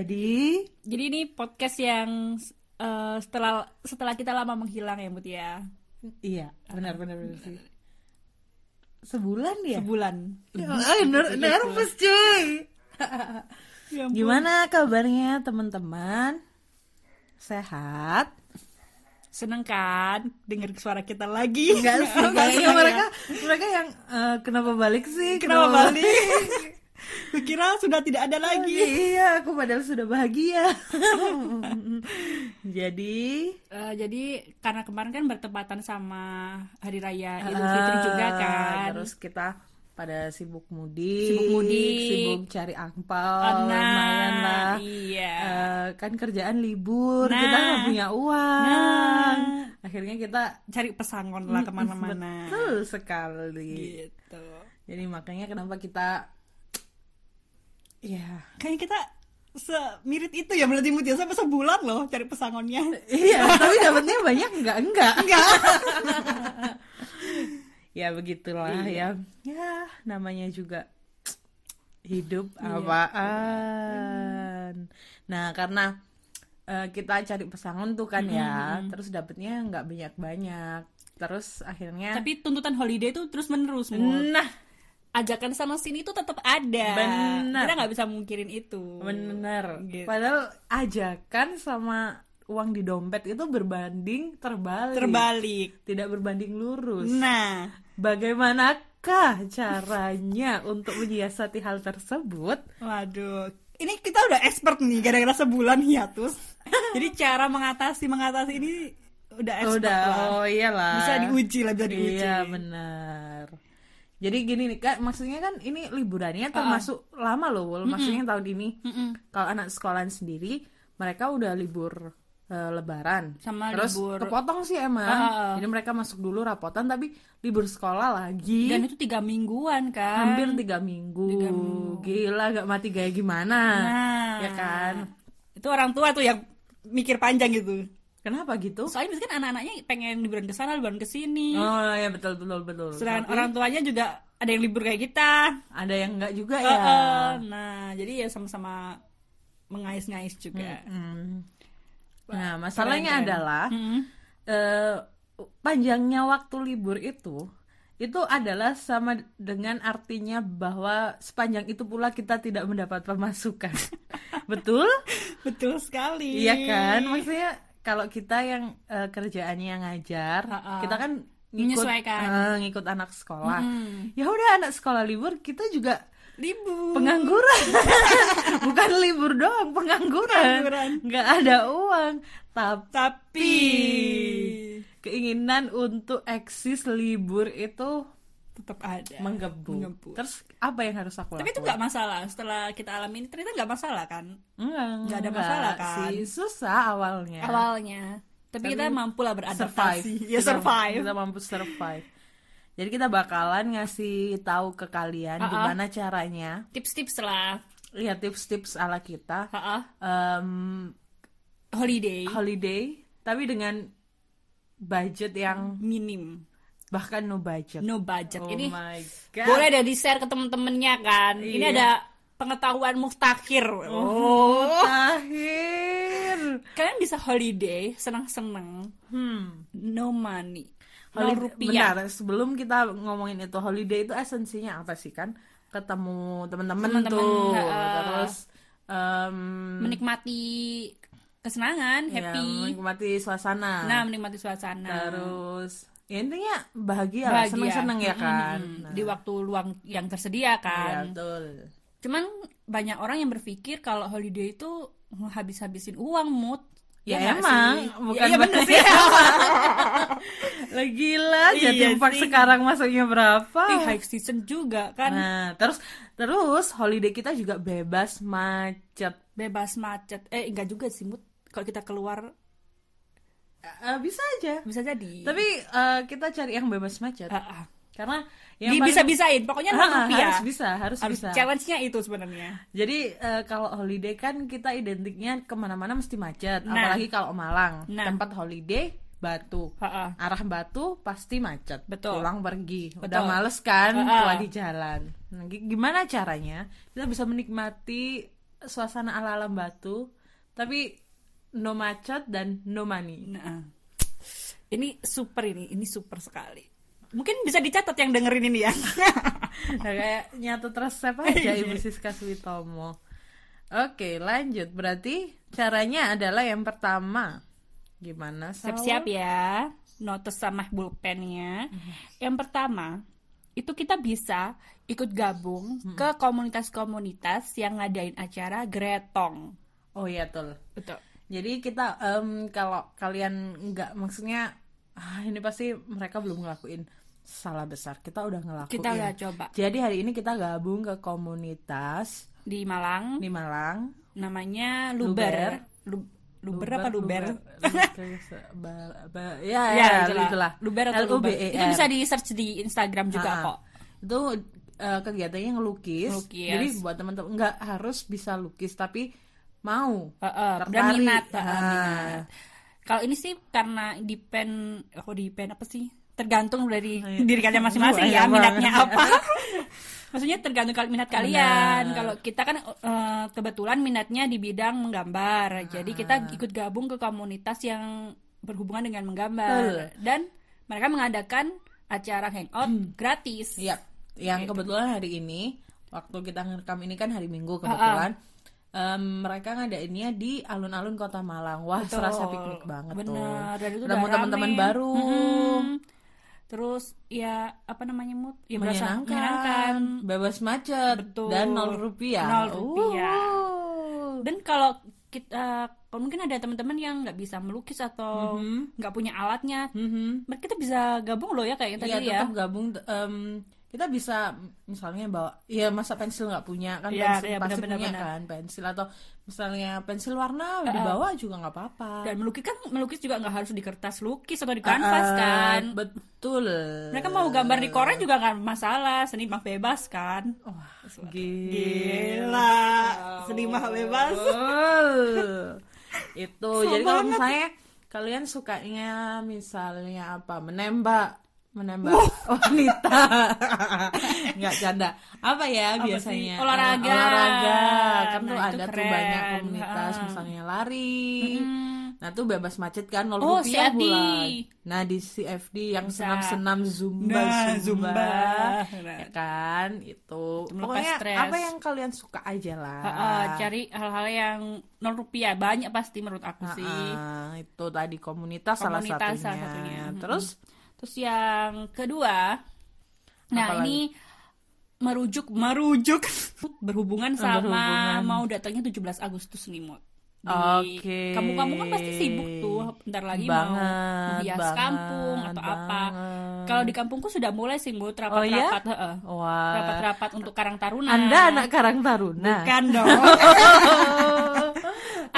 Jadi, Jadi ini podcast yang eh, setelah setelah kita lama menghilang ya, Mut ya. iya, benar benar benar sih. Sebulan ya? Sebulan. Ay, ner- nervous cuy. Ya ampun. Gimana kabarnya teman-teman? Sehat? Seneng kan denger suara kita lagi? Enggak sih, kayaknya mereka mereka yang eh, kenapa balik sih? Kenapa balik? Kukira sudah tidak ada lagi. Iya, aku padahal sudah bahagia. Jadi, Eh, jadi karena kemarin kan bertepatan sama hari raya Idul Fitri juga ah, kan. Terus kita pada sibuk mudik, Sibuk mudik. sibuk cari angpau, Oh, lumayan lah. iya. Eh, kan kerjaan libur, kita Nah. nggak punya uang. Nah. Akhirnya kita Cari pesangon lah ke mana-mana. betul sekali. Gitu. Jadi makanya kenapa kita ya Kayaknya kita semirit itu ya berarti Mut ya sampai sebulan loh cari pesangonnya. iya, tapi dapatnya banyak enggak enggak. Enggak. ya begitulah Iya. ya. Ya, namanya juga hidup Iya. apaan. Nah, karena eh, kita cari pesangon tuh kan ya, terus dapetnya nggak banyak-banyak. Terus akhirnya Tapi tuntutan holiday itu terus menerus Mut. nah, Ajakan sana sini itu tetap ada. Benar. Kita nggak bisa mungkirin itu. bener. Gitu. Padahal ajakan sama uang di dompet itu berbanding terbalik. Terbalik. Tidak berbanding lurus. Nah, Bagaimanakah caranya untuk menyiasati hal tersebut? Waduh, ini kita udah expert nih gara-gara sebulan hiatus. Jadi cara mengatasi mengatasi ini udah expert Udah, lah. oh iyalah. Bisa diuji lah, bisa diuji. Iya, benar. Jadi gini nih, Kak, maksudnya kan ini liburannya termasuk lama loh, Wul. Maksudnya tahun ini. Mm-mm. Kalau anak sekolahan sendiri, mereka udah libur eh, lebaran. Sama Terus libur- kepotong sih emang. Ah. Jadi mereka masuk dulu rapotan, tapi libur sekolah lagi. Dan itu tiga mingguan kan. hampir tiga minggu. Tiga minggu. Gila, gak mati gaya gimana? Nah, Ya kan? Itu orang tua tuh yang mikir panjang gitu. Kenapa gitu? Soalnya kan anak-anaknya pengen liburan ke sana, liburan ke sini. Oh ya betul betul betul. Sedangkan Tapi orang tuanya juga ada yang libur kayak kita. ada yang enggak juga ya. Heeh. Nah, jadi ya sama-sama mengais-ngais juga. Hmm. Nah, masalahnya Keren-keren. adalah Mm-mm. eh, panjangnya waktu libur itu itu adalah sama dengan artinya bahwa sepanjang itu pula kita tidak mendapat pemasukan. Betul? Betul sekali. Iya kan? Maksudnya kalau kita yang eh, kerjaannya ngajar, Ha-ha. kita kan ngikut eh, ngikut anak sekolah. Mm. Ya udah anak sekolah libur, kita juga Libur. pengangguran. Bukan libur doang, pengangguran. Pengangguran. Nggak ada uang. Tapi Tapi keinginan untuk eksis libur itu tetap ada. menggebu. Menggebu. Terus apa yang harus aku lakukan? Tapi itu nggak masalah. Setelah kita alami ini ternyata nggak masalah kan Enggak, nggak ada masalah, kan? sih. Susah awalnya. awalnya. Tapi, Tapi kita mampu lah beradaptasi. survive. Ya survive. Kita mampu survive. Jadi kita bakalan ngasih tahu ke kalian Uh-uh. gimana caranya. Tips-tips lah. Ya tips-tips ala kita. Ha-ha. Em, Holiday. holiday tapi dengan budget yang Minim. Bahkan no budget. No budget. Oh ini my god. boleh deh di share ke temen-temennya kan. Ini Iya. ada pengetahuan mustakhir. Oh, akhir. Kalian bisa holiday, senang-senang, Hmm. no money, no rupiah. bentar, sebelum kita ngomongin itu holiday itu esensinya apa sih kan? Ketemu teman-teman Teman-teman, tuh, ha-ha. terus em, Menikmati kesenangan, ya, happy. menikmati suasana. Nah, menikmati suasana. terus ya intinya bahagia, lah, Bahagia. seneng-seneng ya kan. Nah, Di waktu luang yang tersedia ya, kan. betul. Cuman banyak orang yang berpikir kalau holiday itu habis-habisin uang mood. Ya, nggak emang, sih? bukan ya, iya bener sih. Lah gila, Iya park sekarang masuknya berapa? Ih, high season juga kan. Nah, terus terus holiday kita juga bebas macet. Bebas macet. Eh, enggak juga sih mood. Kalau kita keluar Eh, bisa aja. bisa jadi. Tapi eh, kita cari yang bebas macet. Ah, ah. Karena yang paling- Bisa-bisain. Pokoknya nol Ah, rupiah. harus bisa, harus, Harus bisa. challenge-nya itu sebenarnya. Jadi eh, kalau holiday kan kita identiknya ke mana-mana mesti macet, Nah. apalagi kalau Malang Nah. tempat holiday Batu. Ha-ha. Arah Batu pasti macet. Betul. Pulang pergi. Udah Betul. males kan Ha-ha. tua di jalan. Nah, gi- gimana caranya kita bisa menikmati suasana ala alam batu tapi no macet dan no money Nah, ini super ini, ini super sekali. Mungkin bisa dicatat yang dengerin ini ya. nah, kayak nyatet resep aja Ibu Siska Switomo oke lanjut berarti caranya adalah yang pertama gimana? Siap-siap ya, notes sama pulpennya. Yang pertama, itu kita bisa ikut gabung ke komunitas-komunitas yang ngadain acara gretong. oh iya betul Betul. Jadi kita em, kalau kalian nggak maksudnya ah, ini pasti mereka belum ngelakuin salah besar. Kita udah ngelakuin. Kita udah coba Jadi hari ini kita gabung ke komunitas di Malang, di Malang. namanya Luber. Lu- Luber, apa Luber? Ba- ya, Ya, ya, itulah. Luber atau Luber. L-U-B-E-R. Itu bisa di search di Instagram juga kok. Itu eh, kegiatannya ngelukis. Ngelukis. Jadi buat teman-teman nggak harus bisa lukis tapi mau Heeh, dan tertarik. minat, heeh, Ah. minat. Kalau ini sih karena depend, oh depend apa sih? Tergantung dari diri kalian masing-masing Banyak ya minatnya banget. apa. Maksudnya tergantung kal- minat kalian. Kalau kita kan eh, kebetulan minatnya di bidang menggambar, jadi kita ikut gabung ke komunitas yang berhubungan dengan menggambar dan mereka mengadakan acara hangout gratis. Iya, yang kebetulan hari ini waktu kita ngerekam ini kan hari Minggu kebetulan. Em, mereka ngadainnya di alun-alun Kota Malang. Wah, Betul. serasa piknik banget Bener, tuh. dan itu Ketemu teman-teman baru. Mm-mm. Terus ya apa namanya mood? Ya berasa menyenangkan, menyenangkan. bebas macet Betul. dan nol rupiah. Nol rupiah. Uh. Dan kalau kita kalau mungkin ada teman-teman yang nggak bisa melukis atau Mhm. nggak punya alatnya, Mhm. mereka kita bisa gabung loh ya kayak Iya, tadi ya. tetap gabung. em, kita bisa misalnya bawa, ya masa pensil nggak punya kan Iya, pensil iya, pasti benar-benar, punya benar. kan pensil atau misalnya pensil warna dibawa juga nggak apa-apa. Dan melukis kan melukis juga nggak harus di kertas lukis atau di kanvas Ah, kan. Betul. Mereka mau gambar di koran juga nggak masalah, seni mah bebas kan. Wah, Gila, seni mah bebas. Betul. Itu So jadi kalau misalnya kalian sukanya misalnya apa menembak menembak wanita nggak canda apa ya Apa biasanya sih? Olahraga. Olahraga kan Nah, tuh ada tuh keren. banyak komunitas Ha. misalnya lari Mm. nah tuh bebas macet kan nol Oh, rupiah CFD. bulan nah di CFD yang Bisa. senam senam zumba Nah, zumba, Zumba. ya kan itu Melepas pokoknya stres. apa yang kalian suka aja lah Heeh, cari hal-hal yang nol rupiah banyak pasti menurut aku sih. Ah, itu tadi komunitas, salah Komunitas satunya. salah satunya. Terus Terus yang kedua, nah Apalagi? ini merujuk merujuk berhubungan sama berhubungan. mau datangnya 17 Agustus nih Mut. Oke. kampung-kampung kan pasti sibuk tuh, bentar lagi mau Banget, menghias banget, kampung atau apa. banget. Kalau di kampungku sudah mulai sih Mut Oh iya? rapat-rapat, heeh. Wah. Rapat-rapat untuk Karang Taruna. Anda anak Karang Taruna. Bukan dong.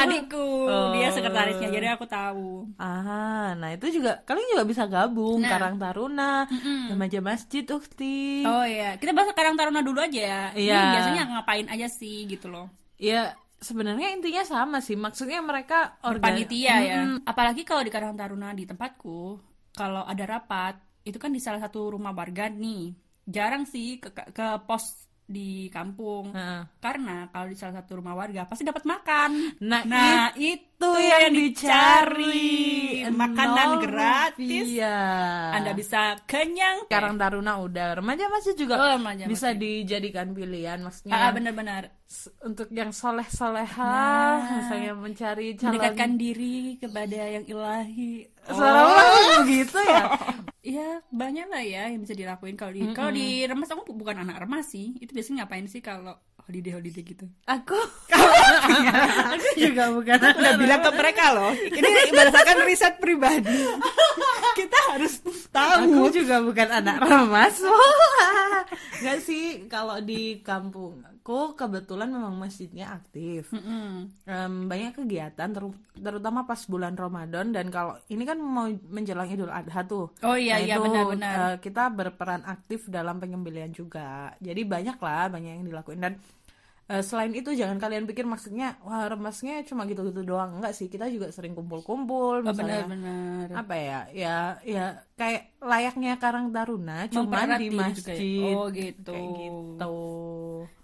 Adikku, dia Oh. sekretarisnya, jadi aku tahu. Ah, nah itu juga kalian juga bisa gabung Nah. Karang Taruna, remaja masjid Ukti. Oh iya, kita bahas Karang Taruna dulu aja ya. Ini Iya. biasanya ngapain aja sih gitu loh. Ya sebenarnya intinya sama sih. Maksudnya mereka organ- Panitia ya. Mm-mm. Apalagi kalau di Karang Taruna di tempatku, kalau ada rapat, itu kan di salah satu rumah warga nih. Jarang sih ke, ke, ke pos di kampung. Heeh. Karena kalau di salah satu rumah warga pasti dapat makan. Nah, Nah, itu yang dicari. Makanan Nol gratis. rupiah. Anda bisa kenyang. Karang Taruna udah remaja masih juga Oh, remaja bisa dijadikan pilihan maksudnya Ah, benar-benar. s- untuk yang soleh soleha Nah. misalnya mencari calon Mendekatkan diri kepada yang ilahi. oh. begitu ya Iya banyak lah ya yang bisa dilakuin. Kalau di kalau di remas aku bukan anak remas sih. Itu biasanya ngapain sih kalau holiday holiday gitu? Aku. Aku juga bukan udah bilang ke mereka loh. Ini berdasarkan riset pribadi. Kita harus aku tahu juga bukan anak remas. Nggak sih kalau di kampungku kebetulan memang masjidnya aktif Mm-mm. Em, banyak kegiatan teru- terutama pas bulan Ramadan dan kalau ini kan mau menjelang Idul Adha tuh. Oh iya, Nah, iya, benar-benar. eh, kita berperan aktif dalam penyembelian juga. Jadi banyak lah banyak yang dilakuin dan eh, selain itu jangan kalian pikir maksudnya wah remasnya cuma gitu-gitu doang. Enggak sih, kita juga sering kumpul-kumpul oh, misalnya. benar-benar Apa ya? Ya ya kayak layaknya Karang Taruna cuma di ya? masjid. Oh, gitu. Kayak gitu.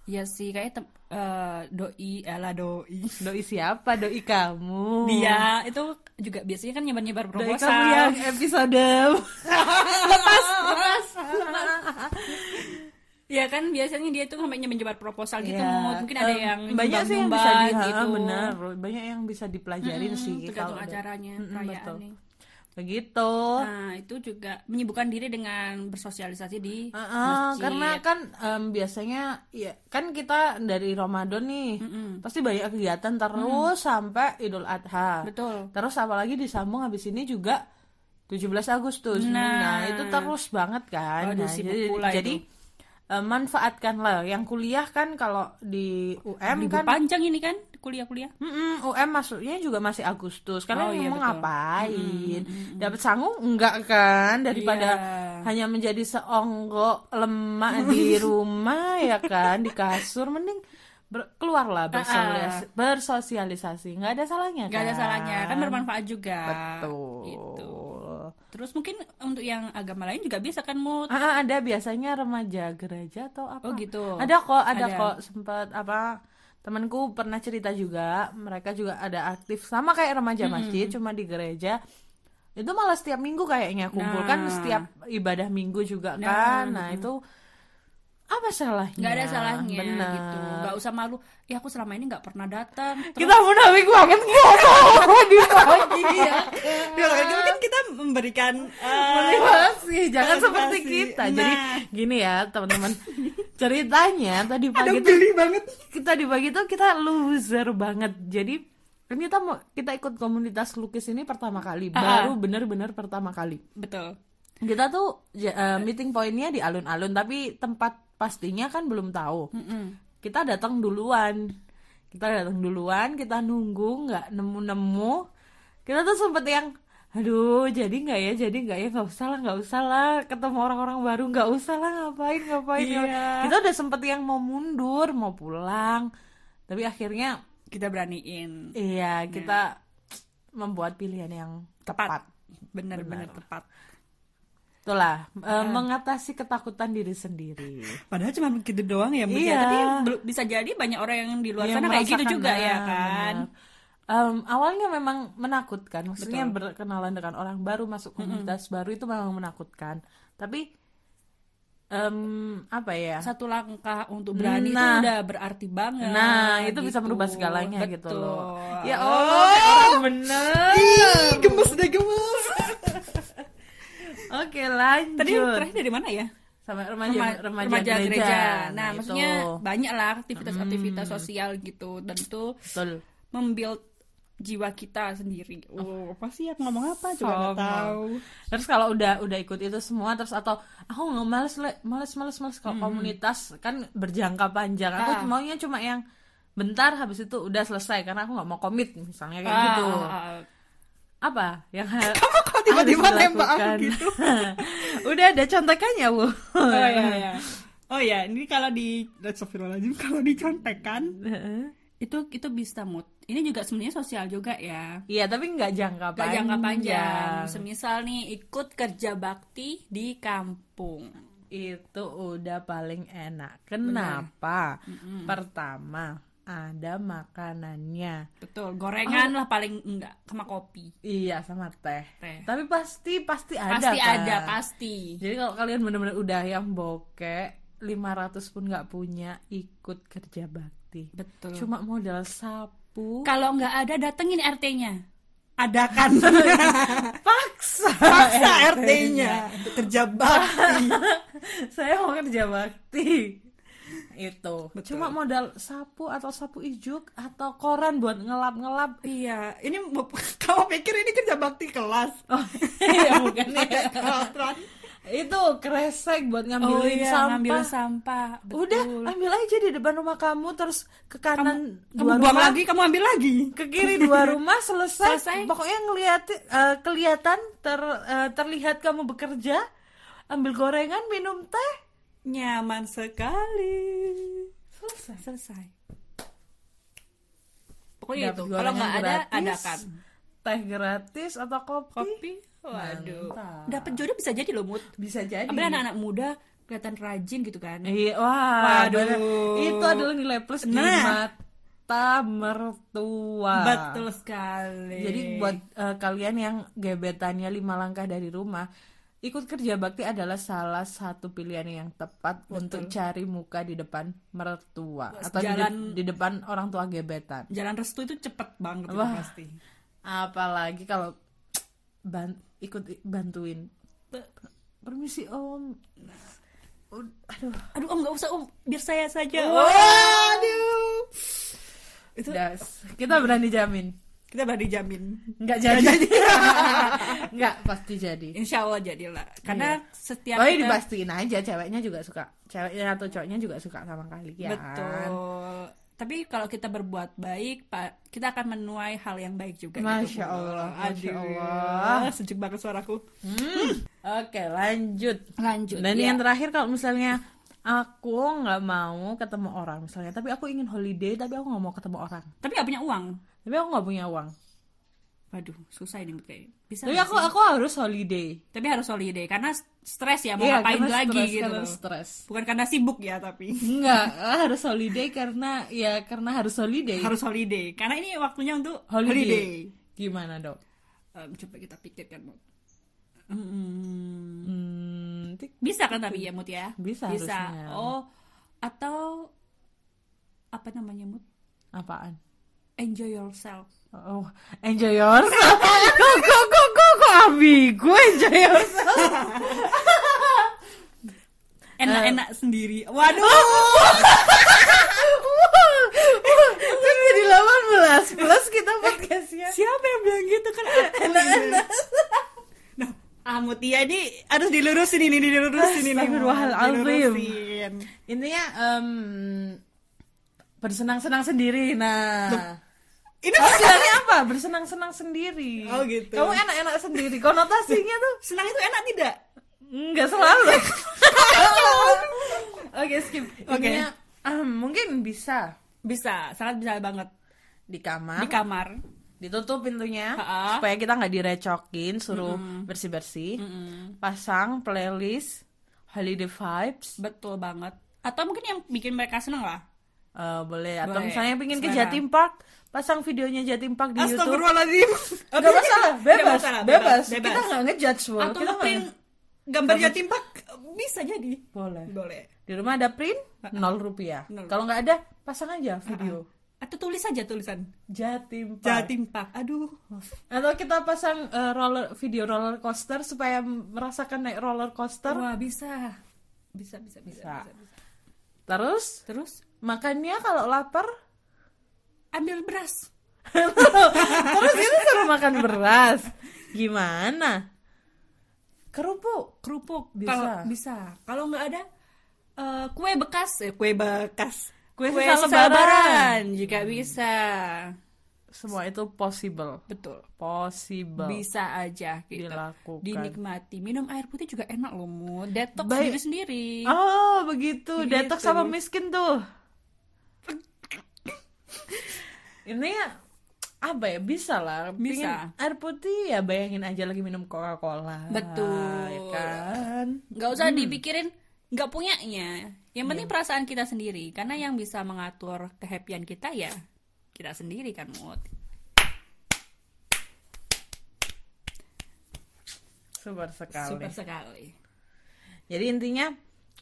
Iya sih, kayak tem- eh, doi, lah doi. Doi siapa? Doi kamu. Dia itu juga biasanya kan nyebar-nyebar Doi proposal. kamu yang episode Ya kan biasanya dia tuh sampai nyebar proposal gitu, Ya, mungkin ada yang banyak sih yang bisa di gitu. benar banyak yang bisa dipelajarin Mm-mm, sih tergantung kalau acaranya, Mm-mm, perayaan betul. nih. Begitu Nah, itu juga menyibukkan diri dengan bersosialisasi di Heeh, masjid. karena kan em, biasanya ya kan kita dari Ramadan nih Mm-mm. pasti banyak kegiatan terus sampai Idul Adha Betul. terus apalagi disambung habis ini juga 17 Agustus Nah. nah, itu terus banget kan Waduh, Nah, jadi, pula jadi itu. manfaatkanlah yang kuliah kan kalau di UM kan panjang ini kan kuliah-kuliah. Mm-mm, UM masuknya juga masih Agustus. Karena Oh, iya, mau betul. ngapain? Dapat sangu enggak kan daripada Iya. hanya menjadi seonggok lemak di rumah ya kan di kasur mending ber- keluarlah bersosialisasi, bersosialisasi. nggak ada salahnya Gak ada kan? salahnya, kan bermanfaat juga. Betul. Gitu. Terus mungkin untuk yang agama lain juga bisa kan Mut? Ah, ada biasanya remaja gereja atau apa? Oh gitu. Ada kok, ada, Ada. kok sempat apa temanku pernah cerita juga, mereka juga ada aktif sama kayak remaja masjid cuma di gereja. Itu malah setiap minggu kayaknya kumpul kan Nah. setiap ibadah minggu juga Nah, kan. Nah, itu apa salahnya? Nggak ada salahnya Benar. gitu. Nggak usah malu. Ya aku selama ini nggak pernah datang. Terus- Kita munafik banget ngomong di pagi ya. Kan kita memberikan eh, Motivasi, jangan motivasi. seperti kita. Jadi Nah. gini ya, teman-teman. Ceritanya tadi pagi tuh geli banget. kita di pagi tuh kita loser banget. Jadi kan kita mau kita ikut komunitas lukis ini pertama kali, Ah. baru bener-bener pertama kali. Betul. Kita tuh eh, meeting pointnya di alun-alun, tapi tempat pastinya kan belum tahu. Mm-mm. Kita datang duluan, kita datang duluan, kita nunggu nggak nemu-nemu. Kita tuh sempet yang aduh jadi nggak ya jadi nggak ya nggak usah lah nggak usah lah ketemu orang-orang baru nggak usah lah ngapain ngapain Iya. kita udah sempet yang mau mundur mau pulang tapi akhirnya Kita beraniin. iya kita membuat pilihan yang tepat, Benar-benar tepat. itulah eh, mengatasi ketakutan diri sendiri Padahal cuma begitu doang ya, ya. Iya. Tapi bisa jadi banyak orang yang di luar sana kayak gitu juga ya kan. benar. Em, awalnya memang menakutkan, maksudnya berkenalan dengan orang baru masuk komunitas baru itu memang menakutkan. Tapi em, apa ya? Satu langkah untuk berani itu Nah. udah berarti banget. Nah, itu bisa gitu. merubah segalanya gitu Betul. loh. Ya Allah, kayak orang bener. gemes deh gemes. Oke, lanjut. Tadi terakhir dari mana ya? Sama remaja Rema- remaja, gereja. Nah, itu. maksudnya banyak lah aktivitas-aktivitas sosial gitu dan itu betul. membuild jiwa kita sendiri. Oh, apa sih ya ngomong apa coba nggak tahu. Terus kalau udah udah ikut itu semua terus atau aku nggak males le, males males males kalau komunitas kan berjangka panjang. Aku Ah. maunya cuma yang bentar habis itu udah selesai karena aku nggak mau komit misalnya kayak Ah, gitu. ah, ah. Apa yang ha- kok tiba-tiba nembak aku gitu? udah ada contekannya bu. Oh iya iya. Oh ya, ini kalau di Astagfirullahaladzim kalau dicontekan itu itu bisa mood. Ini juga sebenarnya sosial juga ya. Iya tapi nggak jangka Gak panjang. jangka panjang. Semisal nih ikut kerja bakti di kampung. Itu udah paling enak. Kenapa? Pertama ada makanannya. Betul, gorengan lah paling enggak sama kopi. Iya sama teh. Teh. Tapi pasti pasti ada Pasti kan? ada, pasti. Jadi kalau kalian bener-bener udah yang bokek 500 pun nggak punya ikut kerja bakti. Betul. Cuma modal sapu. Kalau nggak ada datengin RT-nya. Ada kan? Paksa. Paksa RT-nya untuk kerja bakti. Saya mau kerja bakti. Itu. Betul. Cuma modal sapu atau sapu ijuk atau koran buat ngelap-ngelap. iya, ini kamu pikir ini kerja bakti kelas? Oh, iya bukan ya. Itu kresek buat Oh ngambilin iya, sampah. ngambil sampah. Udah, Betul. ambil aja di depan rumah kamu terus ke kanan kamu dua buang rumah. lagi, kamu ambil lagi. ke kiri dua rumah selesai, Selesai. pokoknya ngeliat eh, kelihatan ter eh, terlihat kamu bekerja ambil gorengan minum teh Nyaman sekali. selesai Selesai. Pokoknya Dapat itu. Kalau nggak ada, adakan. Teh gratis atau kopi, Kopi. Waduh. Mantap. Dapat jodoh bisa jadi loh, Mut. bisa jadi Apalagi anak-anak muda kelihatan rajin gitu kan Iya, wah, Waduh. bener. itu adalah nilai plus di Nah. mata mertua. betul sekali Jadi buat eh, kalian yang gebetannya lima langkah dari rumah, ikut kerja bakti adalah salah satu pilihan yang tepat untuk cari muka di depan mertua atau di, jalan- di depan orang tua gebetan. jalan restu itu cepet banget itu Wah. pasti Apalagi kalau ban- ikut bantuin. Permisi om. Aduh. aduh om nggak usah om biar saya saja Waduh. itu Das. Kita berani jamin. kita berani jamin Nggak jadi. Nggak pasti jadi. insya Allah jadilah karena setiap Pokoknya kita- dipastiin aja ceweknya juga suka. Ceweknya atau cowoknya juga suka sama kalian. betul tapi kalau kita berbuat baik pak kita akan menuai hal yang baik juga Masya gitu. Allah, Masya Aduh, Allah. sejuk banget suaraku Hmm. Oke, lanjut. lanjut Dan ya. yang terakhir kalau misalnya aku nggak mau ketemu orang misalnya, tapi aku ingin holiday tapi aku nggak mau ketemu orang. tapi nggak punya uang Tapi aku nggak punya uang. Waduh susah ini kayak bisa Tapi aku sih? aku harus holiday. tapi harus holiday karena stres ya mau Iya, ngapain lagi stres, gitu karena stres. bukan karena sibuk ya tapi Enggak, harus holiday karena ya karena harus holiday. harus holiday karena ini waktunya untuk holiday. holiday, Gimana, Dok? Em, coba kita pikirkan Mut. Hmm, Hmm, bisa kan tapi ya Mut ya Bisa bisa harusnya. oh atau apa namanya Mut apaan? Enjoy yourself Oh, enjoy yourself. kok kok kok kok kok ambigu enjoy yourself. enak-enak sendiri waduh Kan jadi 18 plus kita podcastnya. siapa yang bilang gitu kan Enak-enak. nah ah Mutia ini harus dilurusin ini dilurusin ini Astagfirullahaladzim. Intinya em, bersenang-senang sendiri. Nah, ini Maksudnya apa? Bersenang-senang sendiri. Oh, gitu. Kamu enak-enak sendiri. Konotasinya tuh senang itu enak tidak nggak selalu. Oke, skip. Oke. Intinya, em, mungkin bisa bisa sangat bisa banget di kamar, di kamar ditutup pintunya Ha-ha. supaya kita nggak direcokin, suruh bersih-bersih. Mm-mm. Pasang playlist holiday vibes. betul banget atau mungkin yang bikin mereka seneng lah Eh, boleh atau Boleh. misalnya pingin ke. Jatim Park, pasang videonya Jatim Park di YouTube. Astagfirullahaladzim Gak masalah, bebas, masalah, bebas. bebas. Kita nggak ngejudge, Wol. atau Kita nggak print gambar jatim pak bisa jadi boleh. boleh Di rumah ada print, nol rupiah. Kalau nggak ada, pasang aja video. atau tulis aja tulisan Jatim Park. jatim pak aduh Atau kita pasang eh, roller video roller coaster supaya merasakan naik roller coaster. wah bisa bisa bisa bisa, Bisa. bisa, bisa. Terus terus makannya kalau lapar, ambil beras terus itu suruh makan beras. Gimana? Kerupuk. kerupuk Bisa. kalau bisa kalau nggak ada eh, kue bekas eh, kue bekas Kue kue lebaran. lebaran juga bisa Semua itu possible. betul Possible. bisa aja gitu Dilakukan. dinikmati minum air putih juga enak loh mu detox Baik. sendiri sendiri Oh, begitu. Gitu. Detox sama miskin tuh. Ini ya apa ya bisa lah Bisa. Pingin air putih ya bayangin aja lagi minum coca cola Betul. ya kan nggak usah dipikirin nggak punyanya yang penting perasaan kita sendiri karena yang bisa mengatur kehappian kita ya kita sendiri kan mut. Super sekali. Super sekali. Jadi intinya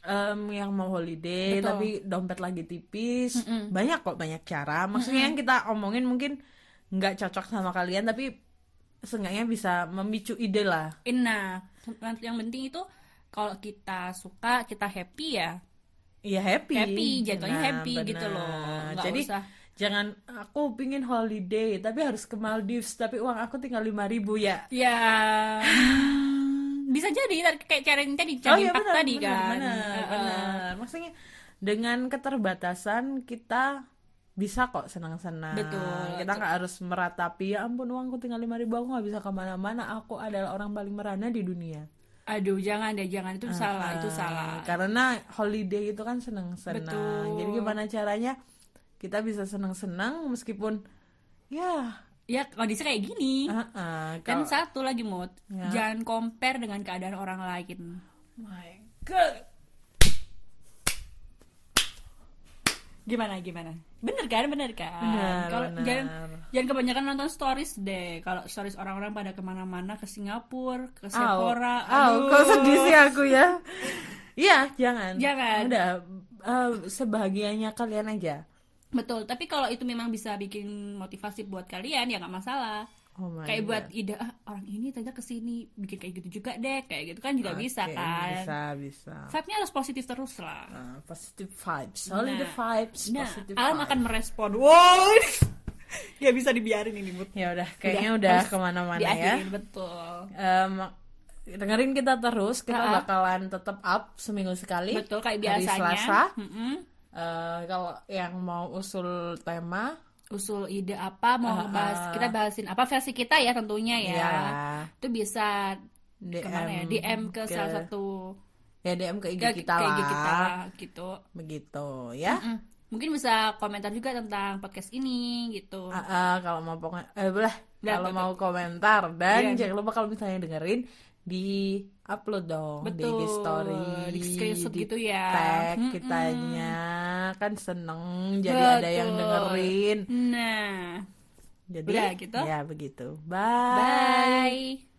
em, yang mau holiday Betul. tapi dompet lagi tipis banyak kok banyak cara. Maksudnya yang kita omongin mungkin nggak cocok sama kalian tapi seenggaknya bisa memicu ide lah. Nah yang penting itu kalau kita suka kita happy ya. Iya happy. Happy, jatuhnya Nah, happy gitu loh. Nggak Jadi usah. jangan aku pingin holiday tapi harus ke Maldives tapi uang aku tinggal lima ribu ya. ya bisa jadi kayak cara yang tadi cari iya, impact benar, tadi benar, kan Benar, benar. Maksudnya dengan keterbatasan kita bisa kok senang-senang. Betul, Kita nggak harus meratapi ya ampun uangku tinggal lima ribu aku nggak bisa ke mana-mana. Aku adalah orang paling merana di dunia. aduh jangan deh jangan itu salah itu Ah, salah Karena holiday itu kan senang-senang. Jadi gimana caranya kita bisa senang-senang meskipun ya. Ya kondisi kayak gini. Uh -uh, kalo... satu lagi mood yeah. jangan compare dengan keadaan orang lain. My god. Gimana gimana? Bener kan bener kan? Kalau jangan jangan kebanyakan nonton stories deh. Kalau stories orang-orang pada ke mana-mana ke Singapura ke Sephora oh kau sedih sih aku ya. Iya jangan. Jangan. Udah uh, sebahagianya kalian aja. Betul. Tapi kalau itu memang bisa bikin motivasi buat kalian ya nggak masalah. Oh kayak God. buat ide ah, orang ini ternyata ke sini bikin kayak gitu juga deh kayak gitu kan juga bisa Oke, kan Bisa, bisa. vibe-nya harus positif terus lah Uh, positive vibes. Only the Nah. vibes. nah positive alam vibes. akan merespon wow nggak bisa dibiarin ini mood Ya udah, kayaknya udah, harus ke mana-mana ya. betul Em, dengerin kita terus. Kita Ha-ha. bakalan tetap up seminggu sekali. betul kayak Hari biasanya Selasa. Mm-mm. Eh, kalau yang mau usul tema, usul ide apa mau ngebahas ah. kita bahasin apa versi kita ya tentunya ya ya itu bisa DM ke mana ya DM ke, salah satu ya DM ke IG ke, kita ke. IG kita lah, gitu Begitu ya. Mm. mungkin bisa komentar juga tentang podcast ini gitu Ah, ah, kalau mau eh boleh kalau mau komentar dan Iya. jangan lupa kalau misalnya dengerin di upload dong di Betul. IG story Di screenshot di gitu ya. tag Mm-mm. kitanya kan seneng jadi ada yang dengerin Nah, jadi Udah gitu? ya begitu bye bye.